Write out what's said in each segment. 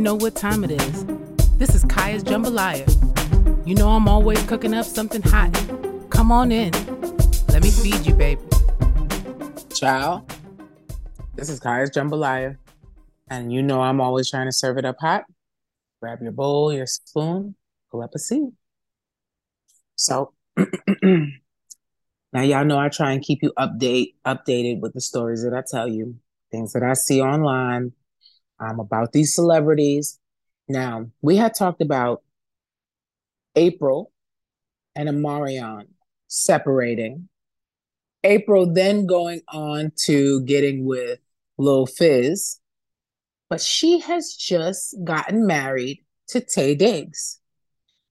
know what time it is. This is Kiyha's Jambaliyha. You know I'm always cooking up something hot. Come on in. Let me feed you, baby. Ciao. This is Kiyha's Jambaliyha. And you know I'm always trying to serve it up hot. Grab your bowl, your spoon, pull up a seat. So now y'all know I try and keep you update updated with the stories that I tell you, things that I see online um, about these celebrities. Now we had talked about Apryl and Omarion separating. Apryl then going on to getting with Lil Fizz, but she has just gotten married to Taye Diggs.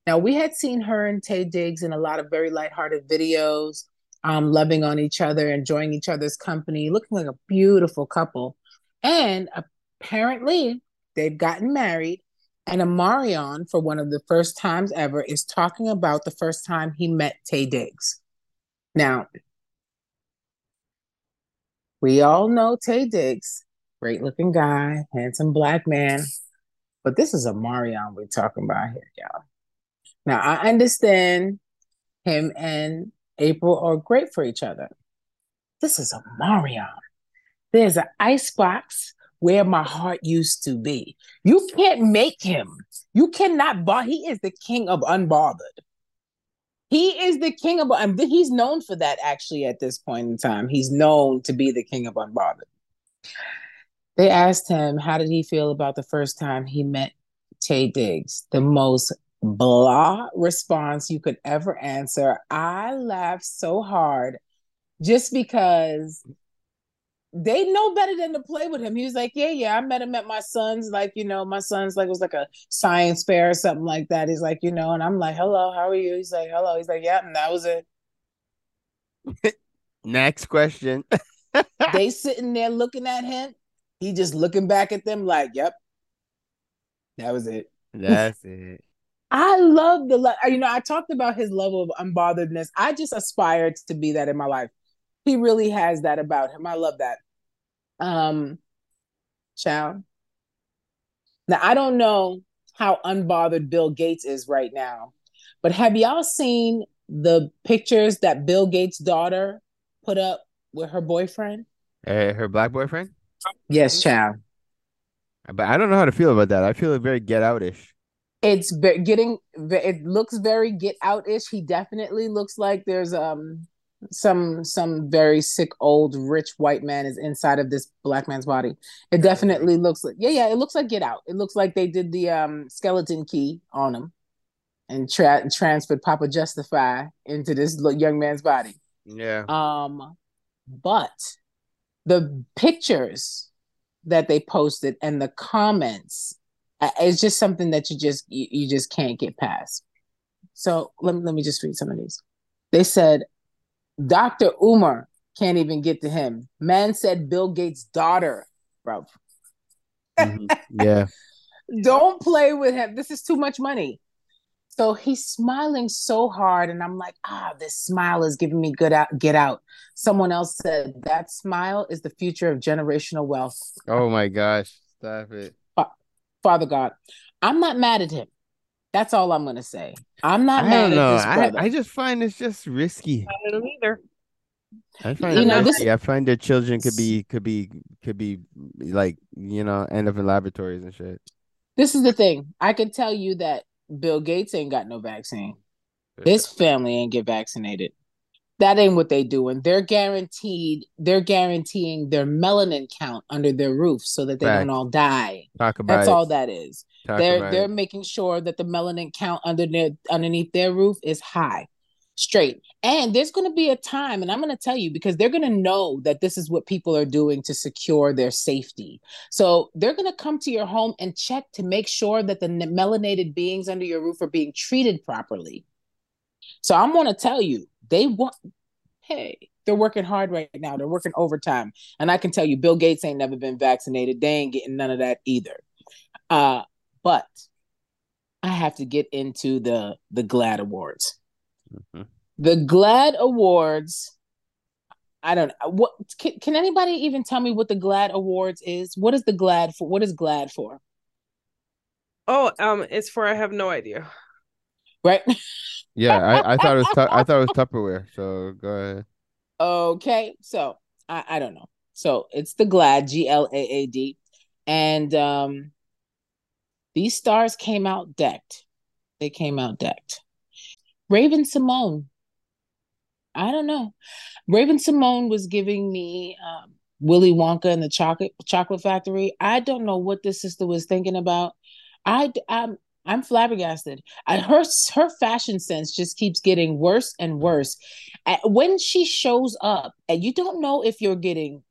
Now, we had seen her and Taye Diggs in a lot of very lighthearted videos, um, loving on each other, enjoying each other's company, looking like a beautiful couple. And apparently, they've gotten married. And Omarion, for one of the first times ever, is talking about the first time he met Taye Diggs. Now, we all know Taye Diggs, great looking guy, handsome black man. But this is Omarion we're talking about here, y'all. Now, I understand him and Apryl are great for each other. This is a Marion. There's an icebox where my heart used to be. You can't make him. You cannot bar. He is the king of unbothered. He is the king of, and he's known for that actually at this point in time. He's known to be the king of unbothered. They asked him, how did he feel about the first time he met Taye Diggs? The most blah response you could ever answer. I laughed so hard just because they know better than to play with him. He was like, Yeah, yeah, I met him at my son's, like, you know, my son's like was like a science fair or something like that. He's like, you know, and I'm like, Hello, how are you? He's like, Hello. He's like, Yeah, and that was it. Next question. they sitting there looking at him. He just looking back at them like, Yep. That was it. That's it. I love the. You know, I talked about his level of unbotheredness. I just aspired to be that in my life. He really has that about him. I love that. Um, child. Now I don't know how unbothered Bill Gates is right now, but have y'all seen the pictures that Bill Gates' daughter put up with her boyfriend? Uh, her black boyfriend? Yes, child. But I don't know how to feel about that. I feel very get outish it's getting it looks very get out ish he definitely looks like there's um some some very sick old rich white man is inside of this black man's body. It definitely looks like yeah yeah it looks like get out. It looks like they did the um skeleton key on him and tra- transferred papa justify into this young man's body. Yeah. Um but the pictures that they posted and the comments it's just something that you just you, you just can't get past. So let me let me just read some of these. They said Dr. Umar can't even get to him. Man said Bill Gates' daughter, bro. Mm-hmm. Yeah. Don't play with him. This is too much money. So he's smiling so hard, and I'm like, ah, this smile is giving me good out. Get out. Someone else said that smile is the future of generational wealth. Oh my gosh! Stop it. Father God. I'm not mad at him. That's all I'm gonna say. I'm not I mad at this brother. I, I just find it's just risky. I don't either. I find you know, risky. This... I find their children could be could be could be like you know end up in laboratories and shit. This is the thing. I can tell you that Bill Gates ain't got no vaccine. His family ain't get vaccinated that ain't what they doing. They're guaranteed. They're guaranteeing their melanin count under their roof so that they don't all die. Talk about That's it. all that is. Talk they're they're it. making sure that the melanin count under their underneath their roof is high, straight. And there's going to be a time, and I'm going to tell you because they're going to know that this is what people are doing to secure their safety. So they're going to come to your home and check to make sure that the melanated beings under your roof are being treated properly. So I'm going to tell you, they want, hey, they're working hard right now. They're working overtime. And I can tell you, Bill Gates ain't never been vaccinated. They ain't getting none of that either. Uh, but I have to get into the the GLAAD Awards. Mm-hmm. The GLAAD Awards. I don't know what can, can anybody even tell me what the GLAAD Awards is? What is the GLAAD for? What is GLAAD for? Oh, um, it's for I have no idea. Right. Yeah, I, I thought it was tu- I thought it was Tupperware. So go ahead. Okay, so I, I don't know. So it's the GLAAD G L A A D, and um, these stars came out decked. They came out decked. Raven-Symoné. I don't know. Raven-Symoné was giving me um, Willy Wonka and the chocolate chocolate factory. I don't know what this sister was thinking about. I I'm I'm flabbergasted. I, her her fashion sense just keeps getting worse and worse. When she shows up, and you don't know if you're getting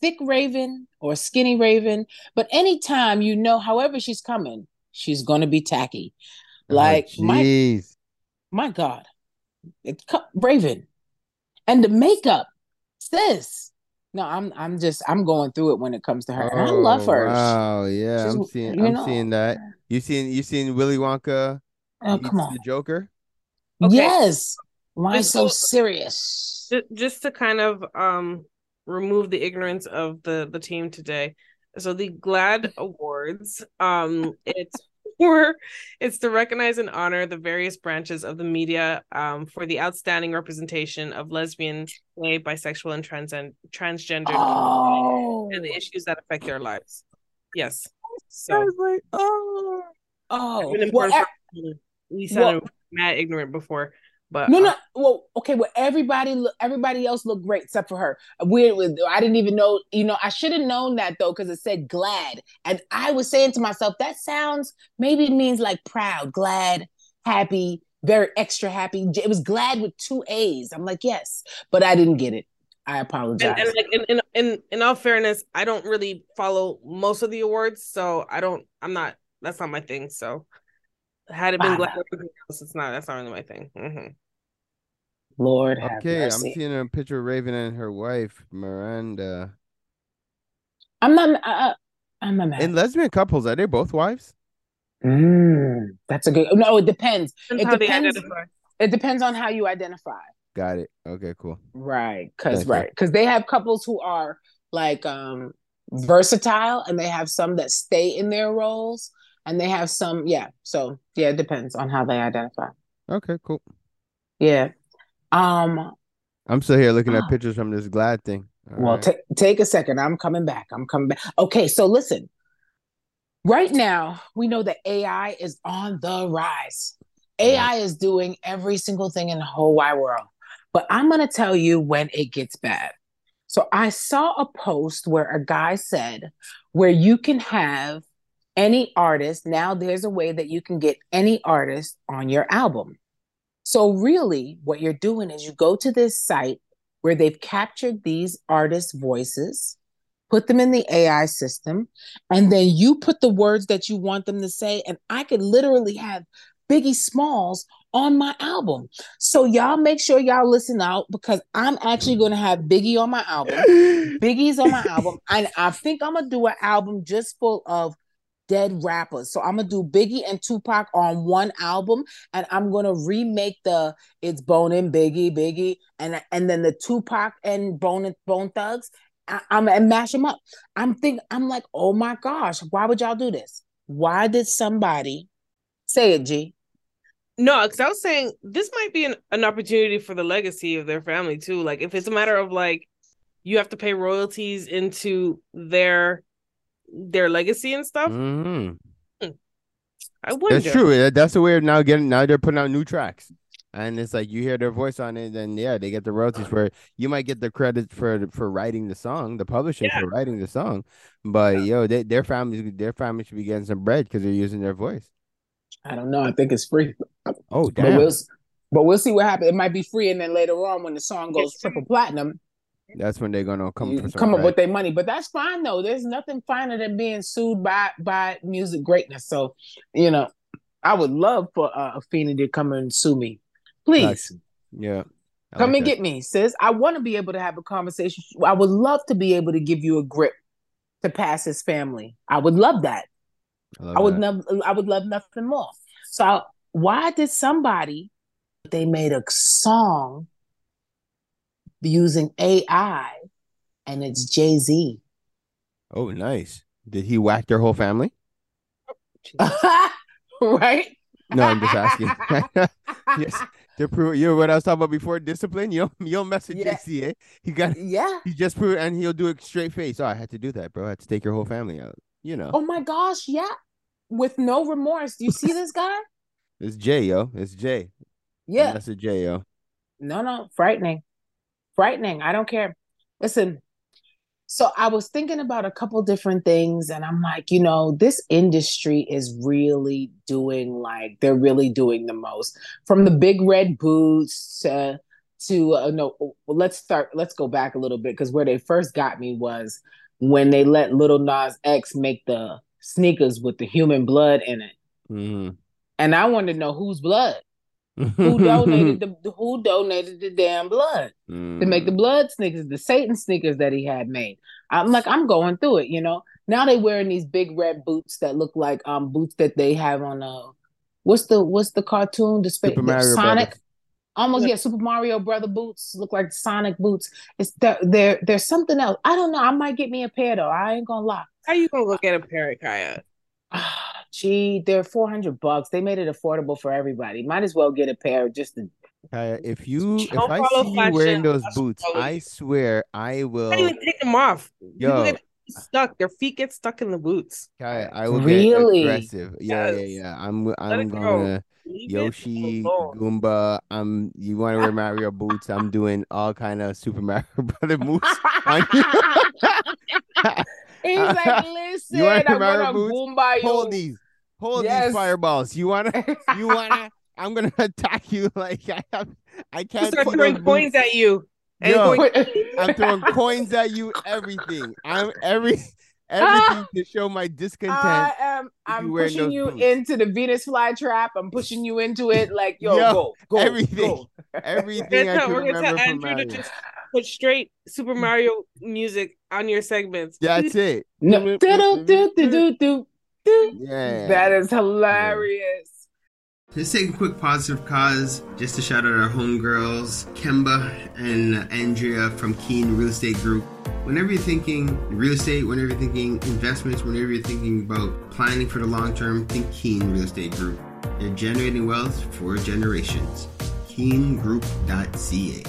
thick raven or skinny raven, but anytime you know, however she's coming, she's going to be tacky. Oh, like oh, my my God, it, Raven, and the makeup, sis. No, I'm I'm just I'm going through it when it comes to her. Oh, and I love oh, her. Wow, yeah, She's, I'm seeing I'm know, seeing that. You seen you seen Willy Wonka? Oh, come on, the Joker. Okay. Yes. Why just so serious? Just to kind of um remove the ignorance of the the team today. So the GLAAD Awards, um, it's for it's to recognize and honor the various branches of the media um, for the outstanding representation of lesbian, gay, bisexual, and trans transgender oh. and the issues that affect their lives. Yes. So I was like, oh, oh. Well, we sounded well, mad ignorant before. But no, no. Uh, well, okay. Well, everybody, look, everybody else looked great except for her. Weird. I didn't even know. You know, I should have known that though because it said glad, and I was saying to myself, that sounds maybe it means like proud, glad, happy, very extra happy. It was glad with two A's. I'm like, yes, but I didn't get it. I apologize. And, and like in, in in in all fairness, I don't really follow most of the awards, so I don't. I'm not. That's not my thing. So had it been wow. glad else, it's not. That's not really my thing. Mm-hmm. Lord, okay. I'm seeing a picture of Raven and her wife Miranda. I'm not. Uh, uh I'm not mad. In lesbian couples, are they both wives? Mm, that's a good. No, it depends. Depends it depends. It depends on how you identify. Got it. Okay, cool. Right, because right, because they have couples who are like um versatile, and they have some that stay in their roles and they have some yeah so yeah it depends on how they identify. Okay cool. Yeah um i'm still here looking at uh, pictures from this GLAAD thing. All well right. take take a second. I'm coming back. I'm coming back okay so listen. Right now we know that ai is on the rise. Ai is doing every single thing in the whole wide world but i'm going to tell you when it gets bad so i saw a post where a guy said where you can have any artist. Now there's a way that you can get any artist on your album. So, really, what you're doing is you go to this site where they've captured these artists' voices, put them in the AI system, and then you put the words that you want them to say. And I could literally have Biggie Smalls on my album. So, y'all make sure y'all listen out because I'm actually going to have Biggie on my album. Biggie's on my album. And I think I'm going to do an album just full of dead rappers. So I'm gonna do Biggie and Tupac on one album, and I'm gonna remake the it's Bone and Biggie, Biggie, and and then the Tupac and Bone and Bone Thugs. I, am and mash them up. I'm think I'm like, oh my gosh, why would y'all do this? Why did somebody say it, G? No, because I was saying this might be an, an opportunity for the legacy of their family too. Like if it's a matter of like you have to pay royalties into their their legacy and stuff. Mm-hmm. Hmm. I wonder. That's true. That's the way of now getting. Now they're putting out new tracks, and it's like you hear their voice on it, then yeah, they get the royalties for it. You might get the credit for for writing the song, the publishing yeah. for writing the song, but yeah. yo, they, their families, their family should be getting some bread because they're using their voice. I don't know. I think it's free. Oh damn! But we'll, but we'll see what happens. It might be free, and then later on, when the song goes triple platinum, that's when they're gonna come come up with their money. But that's fine though. There's nothing finer than being sued by by music greatness. So, you know, I would love for uh, Afeni to come and sue me, please. Yeah. I come like and that. get me, sis. I want to be able to have a conversation. I would love to be able to give you a grip to pass his family. I would love that. I, I would love. I would love nothing more. So, why did somebody? They made a song using AI, and it's Jay Z. Oh, nice. Did he whack their whole family? right? No, I'm just asking. yes, to prove you know what I was talking about before discipline. You don't, you don't mess with Yeah. Jay Z. Eh? He got Yeah. he just proved, and he'll do it straight face. Oh, I had to do that, bro. I had to take your whole family out. You know, Oh my gosh, yeah. With no remorse. Do you see this guy? it's Jay, yo. It's Jay. Yeah. that's a Jay, yo. No, no, frightening. Frightening. I don't care. Listen, so I was thinking about a couple different things, and I'm like, you know, this industry is really doing like they're really doing the most. From the big red boots to to uh, no, let's start. Let's go back a little bit because where they first got me was when they let Lil Nas X make the sneakers with the human blood in it, Mm-hmm. and I wanted to know whose blood, who donated the who donated the damn blood to make Mm. the blood sneakers, the Satan sneakers that he had made. I'm like, I'm going through it, you know. Now they wearing these big red boots that look like um boots that they have on uh what's the what's the cartoon? The space Super Mario Sonic. Brothers. Almost Yeah. yeah, Super Mario Brother boots look like Sonic boots. It's there, there there's something else. I don't know. I might get me a pair though. I ain't gonna lie. How you gonna look at a parrot, Kiyha? Gee, they're 400 bucks. They made it affordable for everybody. Might as well get a pair just to Kiyha, if you if Don't I see you wearing those boots, I swear I will. Can't even take them off. People Yo. Get stuck. Their feet get stuck in the boots. Kiyha, I will Really? get aggressive. Yeah, yeah, Yes. yeah. I'm I'm gonna Leave Yoshi. Goomba. I'm you want to wear Mario boots? I'm doing all kind of Super Mario Brother moves. on you. He's like, listen, you wanna I'm Mario gonna boots? Goomba you. hold these, hold Yes. these fireballs. You wanna, you wanna? I'm gonna attack you like I have. I can't start throwing coins at you. And Yo. I'm throwing coins at you. Everything. I'm every everything to show my discontent. I am. I'm wearing pushing you boots. into the Venus flytrap. I'm pushing you into it. Like, yo, Yo, go, go, everything. go. Everything we're I gonna can tell, we're gonna tell from Andrew to just put straight Super mm. Mario music on your segments. That's it. No, do do do do do do. Yeah. That is hilarious. Let's take a quick positive cause just to shout out our homegirls, Kemba and Andrea from Keen Real Estate Group. Whenever you're thinking real estate, whenever you're thinking investments, whenever you're thinking about planning for the long term, think Keen Real Estate Group. They're generating wealth for generations. KeenGroup.ca.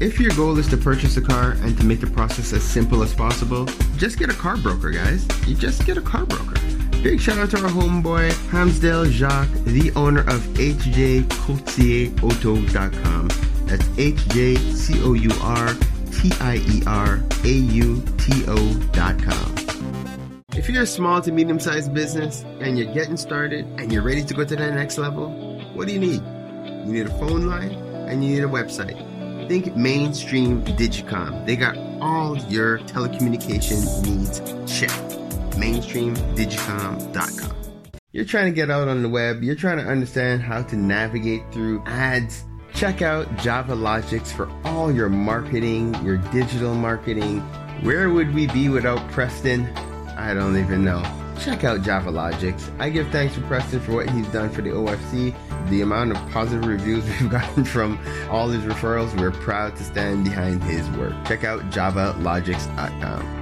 If your goal is to purchase a car and to make the process as simple as possible, just get a car broker, guys. You just get a car broker. Big shout out to our homeboy, Hamsdale Jacques, the owner of HJCourtierAuto.com. That's H-J-C-O-U-R-T-I-E-R-A-U-T-O.com. If you're a small to medium sized business and you're getting started and you're ready to go to the next level, what do you need? You need a phone line and you need a website. Think mainstream Digicom. They got all your telecommunication needs checked. Mainstreamdigicom.com. You're trying to get out on the web, you're trying to understand how to navigate through ads. Check out Java Logics for all your marketing, your digital marketing. Where would we be without Preston? I don't even know. Check out Java Logics. I give thanks to Preston for what he's done for the OFC. The amount of positive reviews we've gotten from all his referrals, we're proud to stand behind his work. Check out javalogics.com.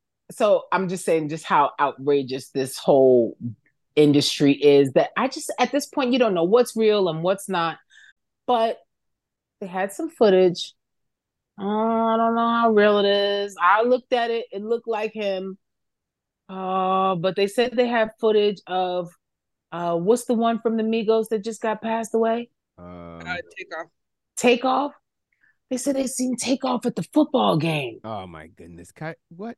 so I'm just saying just how outrageous this whole industry is that I just at this point you don't know what's real and what's not. But they had some footage. Uh, I don't know how real it is. I looked at it, it looked like him. Uh, but they said they have footage of uh what's the one from the Migos that just got passed away? Um, Uh, take off. Takeoff. They said they seen Takeoff at the football game. oh my goodness, Ki- what?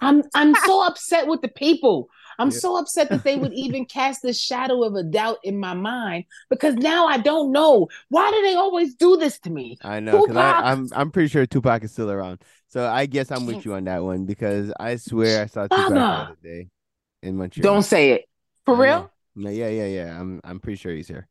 I'm I'm so upset with the people. I'm Yeah. so upset that they would even cast the shadow of a doubt in my mind because now I don't know. Why do they always do this to me? I know because Tupac. I'm I'm pretty sure Tupac is still around. So I guess I'm with you on that one because I swear I saw Tupac the other day in Montreal. Don't say it. For real? No, yeah, yeah, yeah. I'm I'm pretty sure he's here.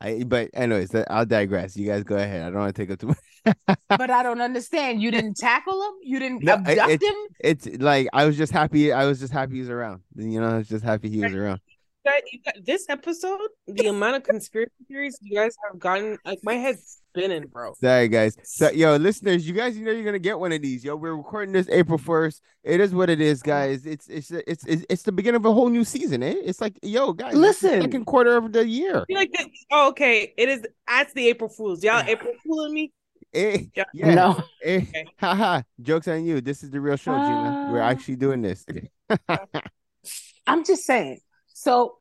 I but anyways, I'll digress. You guys go ahead. I don't want to take up too much. But I don't understand. You didn't tackle him? You didn't No, abduct it- him? it's like I was just happy. I was just happy he was around. You know, I was just happy he was around. Guys, got, this episode, the amount of conspiracy theories you guys have gotten, like my head's spinning, bro. Sorry, guys. So, yo, listeners, you guys, you know, you're gonna get one of these. Yo, we're recording this April first. It is what it is, guys. It's it's it's it's, it's the beginning of a whole new season. Eh? It's like, yo, guys, it's the Listen. second quarter of the year. Like. Oh, okay. It is. That's the April Fools. Y'all April fooling me. Eh, Yeah. yeah. No. Eh, Okay. haha. Jokes on you. This is the real show, Gina. We're Ah. actually doing this. I'm just saying. So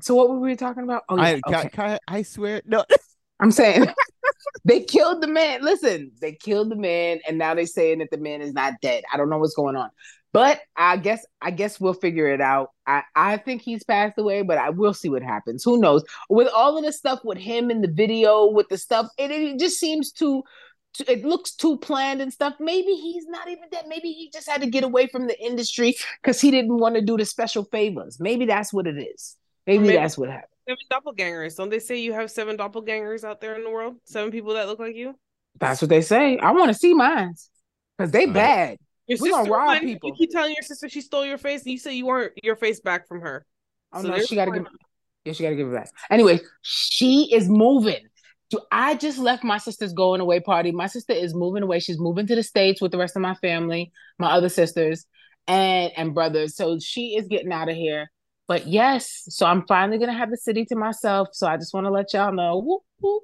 so what were we talking about? Oh, yeah, I, okay. Ka- Ka- I swear, no. I'm saying they killed the man. Listen, they killed the man, and now they're saying that the man is not dead. I don't know what's going on, but I guess I guess we'll figure it out. I I think he's passed away, but I will see what happens. Who knows? With all of the stuff with him in the video, with the stuff, it, it just seems too. too- It looks too planned and stuff. Maybe he's not even dead. Maybe he just had to get away from the industry because he didn't want to do the special favors. Maybe that's what it is. Maybe, maybe- that's what happened. Seven doppelgangers. Don't they say you have seven doppelgangers out there in the world? Seven people that look like you. That's what they say. I want to see mine because they Right. bad. Your We gonna rob won. people. You keep telling your sister she stole your face, and you say you want your face back from her. Oh So no, she got to one. give. Yeah, she got to give it back. Anyway, she is moving. So I just left my sister's going away party. My sister is moving away. She's moving to the states with the rest of my family, my other sisters and and brothers. So she is getting out of here. But yes, so I'm finally gonna have the city to myself. So I just want to let y'all know. Whoop, whoop.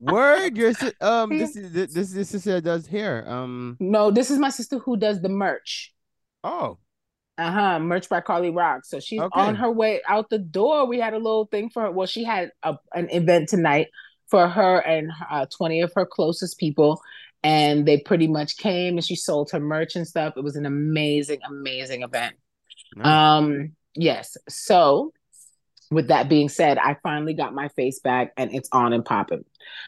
Word, your um, this is this this sister does hair. Um, No, this is my sister who does the merch. oh, Uh-huh. Merch by Carly Rock. So she's Okay. on her way out the door. We had a little thing for her. Well, she had a, an event tonight for her and uh, 20 of her closest people. And they pretty much came and she sold her merch and stuff. It was an amazing, amazing event. nice. Um, yes. So with that being said, I finally got my face back and it's on and popping.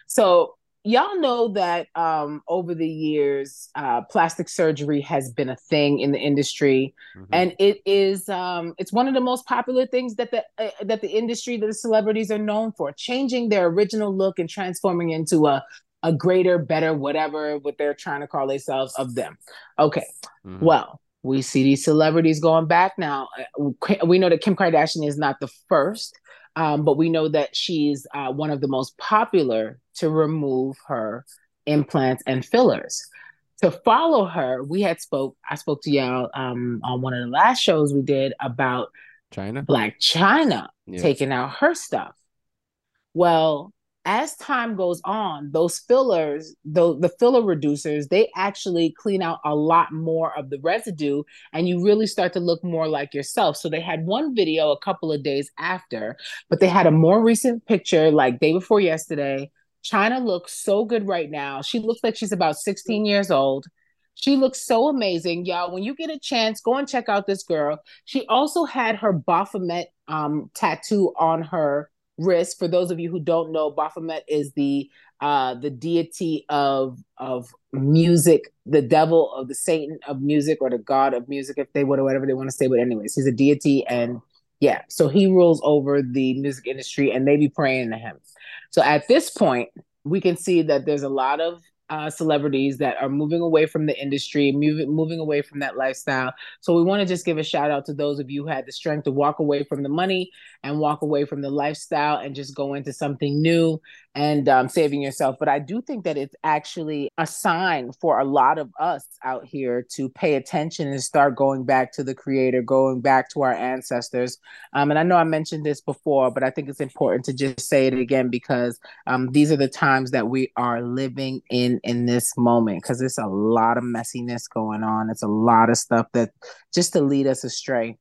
So y'all know that um over the years, uh plastic surgery has been a thing in the industry Mhm. and it is um it's one of the most popular things that the uh, that the industry that the celebrities are known for changing their original look and transforming into a a greater better whatever what they're trying to call themselves of them okay Mhm. well we see these celebrities going back now Uh, we know that kim kardashian is not the first um, but we know that she's uh, one of the most popular to remove her implants and fillers to follow her we had spoke i spoke to y'all um, on one of the last shows we did about Chyna. Blac Chyna Yeah. taking out her stuff well as time goes on those fillers the, the filler reducers they actually clean out a lot more of the residue and you really start to look more like yourself. So they had one video a couple of days after but they had a more recent picture like day before yesterday. Chyna looks so good right now. She looks like she's about 16 years old. She looks so amazing y'all. When you get a chance go and check out this girl. She also had her baphomet um, tattoo on her wrist. For those of you who don't know, Baphomet is the uh, the deity of of music, the devil of the Satan of music, or the god of music, if they would, or whatever they want to say. But anyways, he's a deity, and yeah, so he rules over the music industry, and they be praying to him. So at this point, we can see that there's a lot of uh, celebrities that are moving away from the industry, moving moving away from that lifestyle. So we want to just give a shout out to those of you who had the strength to walk away from the money and walk away from the lifestyle and just go into something new and um, saving yourself. But I do think that it's actually a sign for a lot of us out here to pay attention and start going back to the creator, going back to our ancestors. Um, and I know I mentioned this before, but I think it's important to just say it again because um, these are the times that we are living in in this moment because it's a lot of messiness going on. It's a lot of stuff that just to lead us astray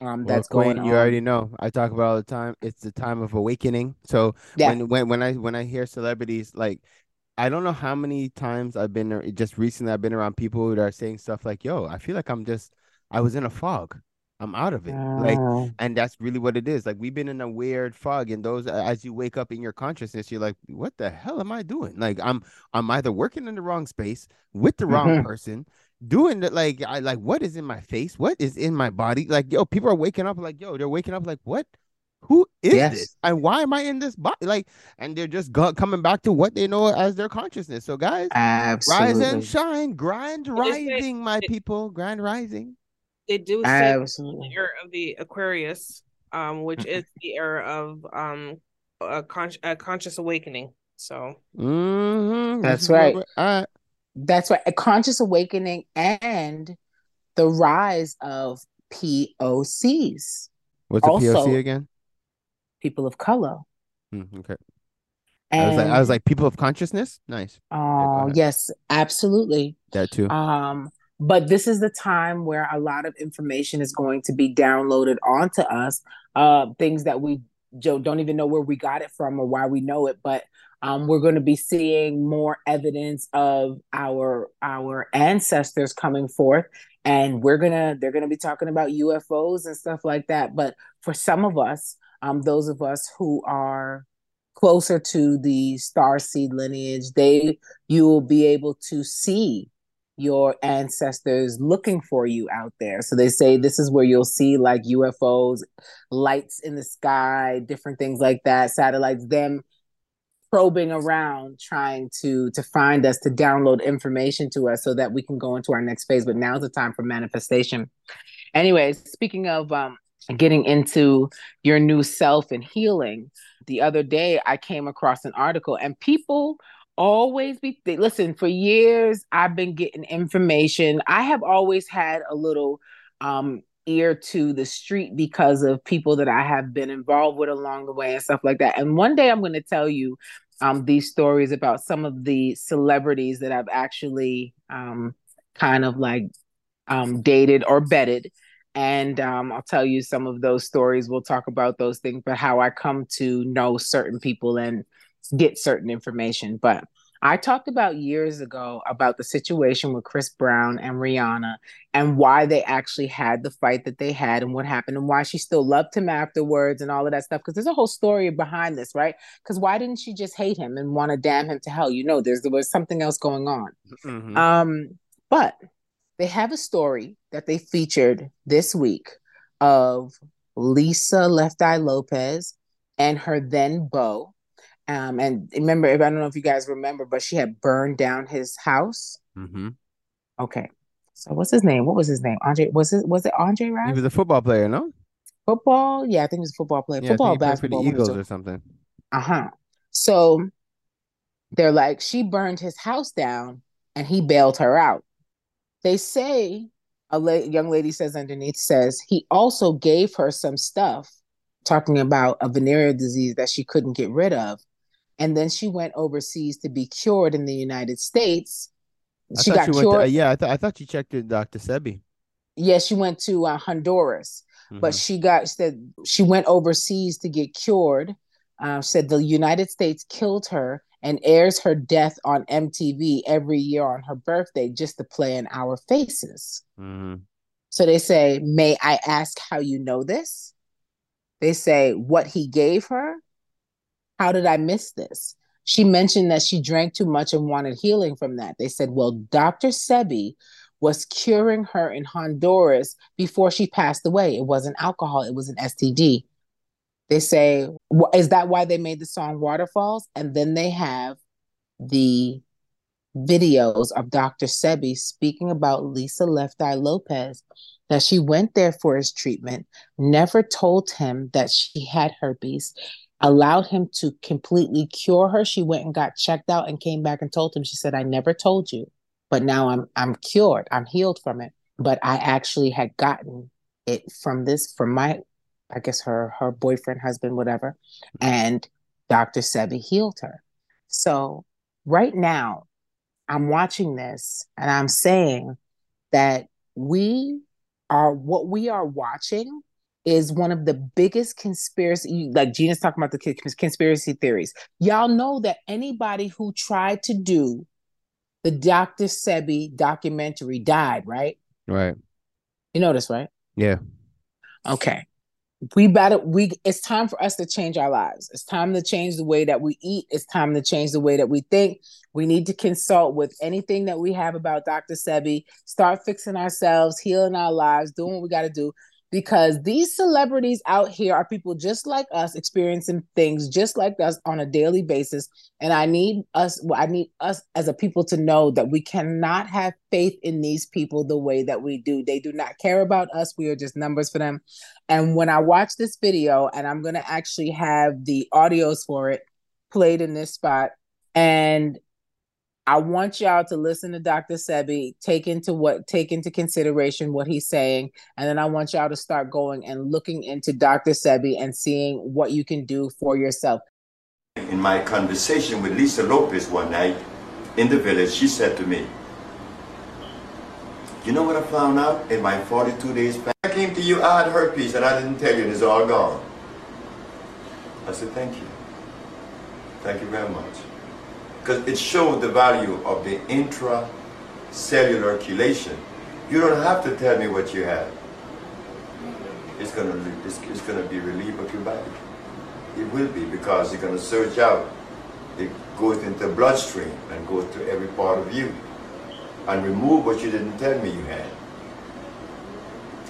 um that's Well, going Queen, on. you already know. I talk about all the time. It's the time of awakening. So Yeah. when when when I when I hear celebrities like I don't know how many times I've been just recently I've been around people that are saying stuff like, "Yo, I feel like I'm just I was in a fog. I'm out of it." Like and that's really what it is. Like we've been in a weird fog, and those as you wake up in your consciousness, you're like, "What the hell am I doing?" Like I'm I'm either working in the wrong space with the wrong person, doing that. Like I like what is in my face? What is in my body? Like yo, people are waking up like yo, they're waking up like what? Who is Yes. this? And why am I in this body? Like, and they're just go- coming back to what they know as their consciousness. So guys, rise and shine, grind It is a- rising, my people, grind rising. They do say Absolutely. the era of the Aquarius, um, which is the era of um a, con- a conscious awakening. So Mm-hmm. That's right. All right. That's right. A conscious awakening and the rise of POCs, What's a Also- POC again? people of color. Mm, okay. And I was like, I was like, people of consciousness. Nice. oh ahead. yes, absolutely. That too. Um, but this is the time where a lot of information is going to be downloaded onto us. Uh, things that we don't even know where we got it from or why we know it, but um, we're going to be seeing more evidence of our our ancestors coming forth, and we're gonna they're gonna be talking about UFOs and stuff like that. But for some of us, um, those of us who are closer to the star seed lineage, they you will be able to see your ancestors looking for you out there. So they say this is where you'll see like UFOs, lights in the sky, different things like that, satellites, them probing around trying to to find us to download information to us so that we can go into our next phase but now's the time for manifestation anyways speaking of um getting into your new self and healing the other day i came across an article and people always be they, listen for years i've been getting information. I have always had a little um ear to the street because of people that i have been involved with along the way and stuff like that. And one day i'm going to tell you um these stories about some of the celebrities that i've actually um kind of like um dated or betted. And um, I'll tell you some of those stories. We'll talk about those things, but how I come to know certain people and get certain information. But I talked about years ago about the situation with Chris Brown and Rihanna and why they actually had the fight that they had and what happened and why she still loved him afterwards and all of that stuff. Because there's a whole story behind this, right? Because why didn't she just hate him and want to damn him to hell? You know, there's there was something else going on. Mhm. Um, but they have a story that they featured this week of Lisa Left Eye Lopes and her then beau. Um, and remember, if I don't know if you guys remember, but she had burned down his house. Mhm. Okay. So what's his name? What was his name? Andre was it was it Andre He was a football player, no? Football? Yeah, I think he was a football player. Yeah, football, played for the basketball. Eagles or something. Uh-huh. So they're like, she burned his house down and he bailed her out. They say, a la- young lady says underneath, says he also gave her some stuff talking about a venereal disease that she couldn't get rid of. And then she went overseas to be cured in the United States. I She got she cured. to, uh, yeah, I thought I thought you checked with Dr. Sebi. yeah, she went to uh, Honduras. but Mhm. she got said she went overseas to get cured. Uh, said the United States killed her and airs her death on MTV every year on her birthday just to play in our faces. Mhm. So they say, "May I ask how you know this?" They say, "What he gave her? How did I miss this?" she mentioned that she drank too much and wanted healing from that. They said, well, Dr. Sebi was curing her in Honduras before she passed away. It wasn't alcohol, it was an STD. They say, is that why they made the song Waterfalls? And then they have the videos of Dr. Sebi speaking about Lisa Left Eye Lopes, that she went there for his treatment, never told him that she had herpes, allowed him to completely cure her. She went and got checked out and came back and told him, she said, I never told you, but now I'm I'm cured. I'm healed from it. But I actually had gotten it from this, from my, I guess her her boyfriend, husband, whatever. And Dr. Sebi healed her. So right now, I'm watching this and I'm saying that we are what we are watching is one of the biggest conspiracy like Gina's talking about the conspiracy theories. Y'all know that anybody who tried to do the Dr. Sebi documentary died, right? Right. You know this, right? Yeah. Okay we better we it's time for us to change our lives it's time to change the way that we eat it's time to change the way that we think we need to consult with anything that we have about dr sebi start fixing ourselves healing our lives doing what we got to do because these celebrities out here are people just like us experiencing things just like us on a daily basis. And i need us i need us as a people to know that we cannot have faith in these people the way that we do. They do not care about us. We are just numbers for them. And when i watch this video and i'm going to actually have the audios for it played in this spot and I want y'all to listen to Dr. Sebi, take into what take into consideration what he's saying, and then I want y'all to start going and looking into Dr. Sebi and seeing what you can do for yourself. In my conversation with Lisa Lopes one night in the village, she said to me, You know what I found out in my 42 days back? I came to you, I had herpes, and I didn't tell you, and it's all gone. I said, Thank you. Thank you very much because it showed the value of the intracellular chelation. You don't have to tell me what you have. It's gonna it's, it's gonna be relief of your body. It will be because you're gonna search out. It goes into the bloodstream and goes to every part of you and remove what you didn't tell me you had.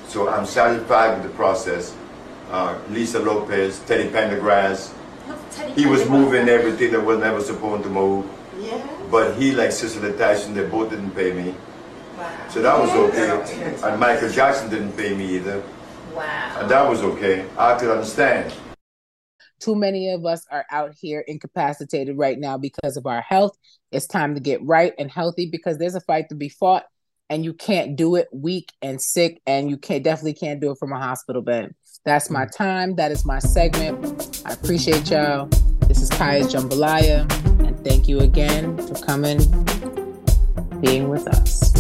So I'm satisfied with the process. Uh, Lisa Lopes, Teddy Pendergrass, he was moving everything that was never supposed to move. Yeah. But he, like Cicely Tyson, they both didn't pay me. Wow. So that was okay. And Michael Jackson didn't pay me either. Wow. And that was okay. I could understand. Too many of us are out here incapacitated right now because of our health. It's time to get right and healthy because there's a fight to be fought and you can't do it weak and sick and you can't definitely can't do it from a hospital bed. That's my time. That is my segment. I appreciate y'all. This is Kiyha Jambaliyha, and thank you again for coming, being with us.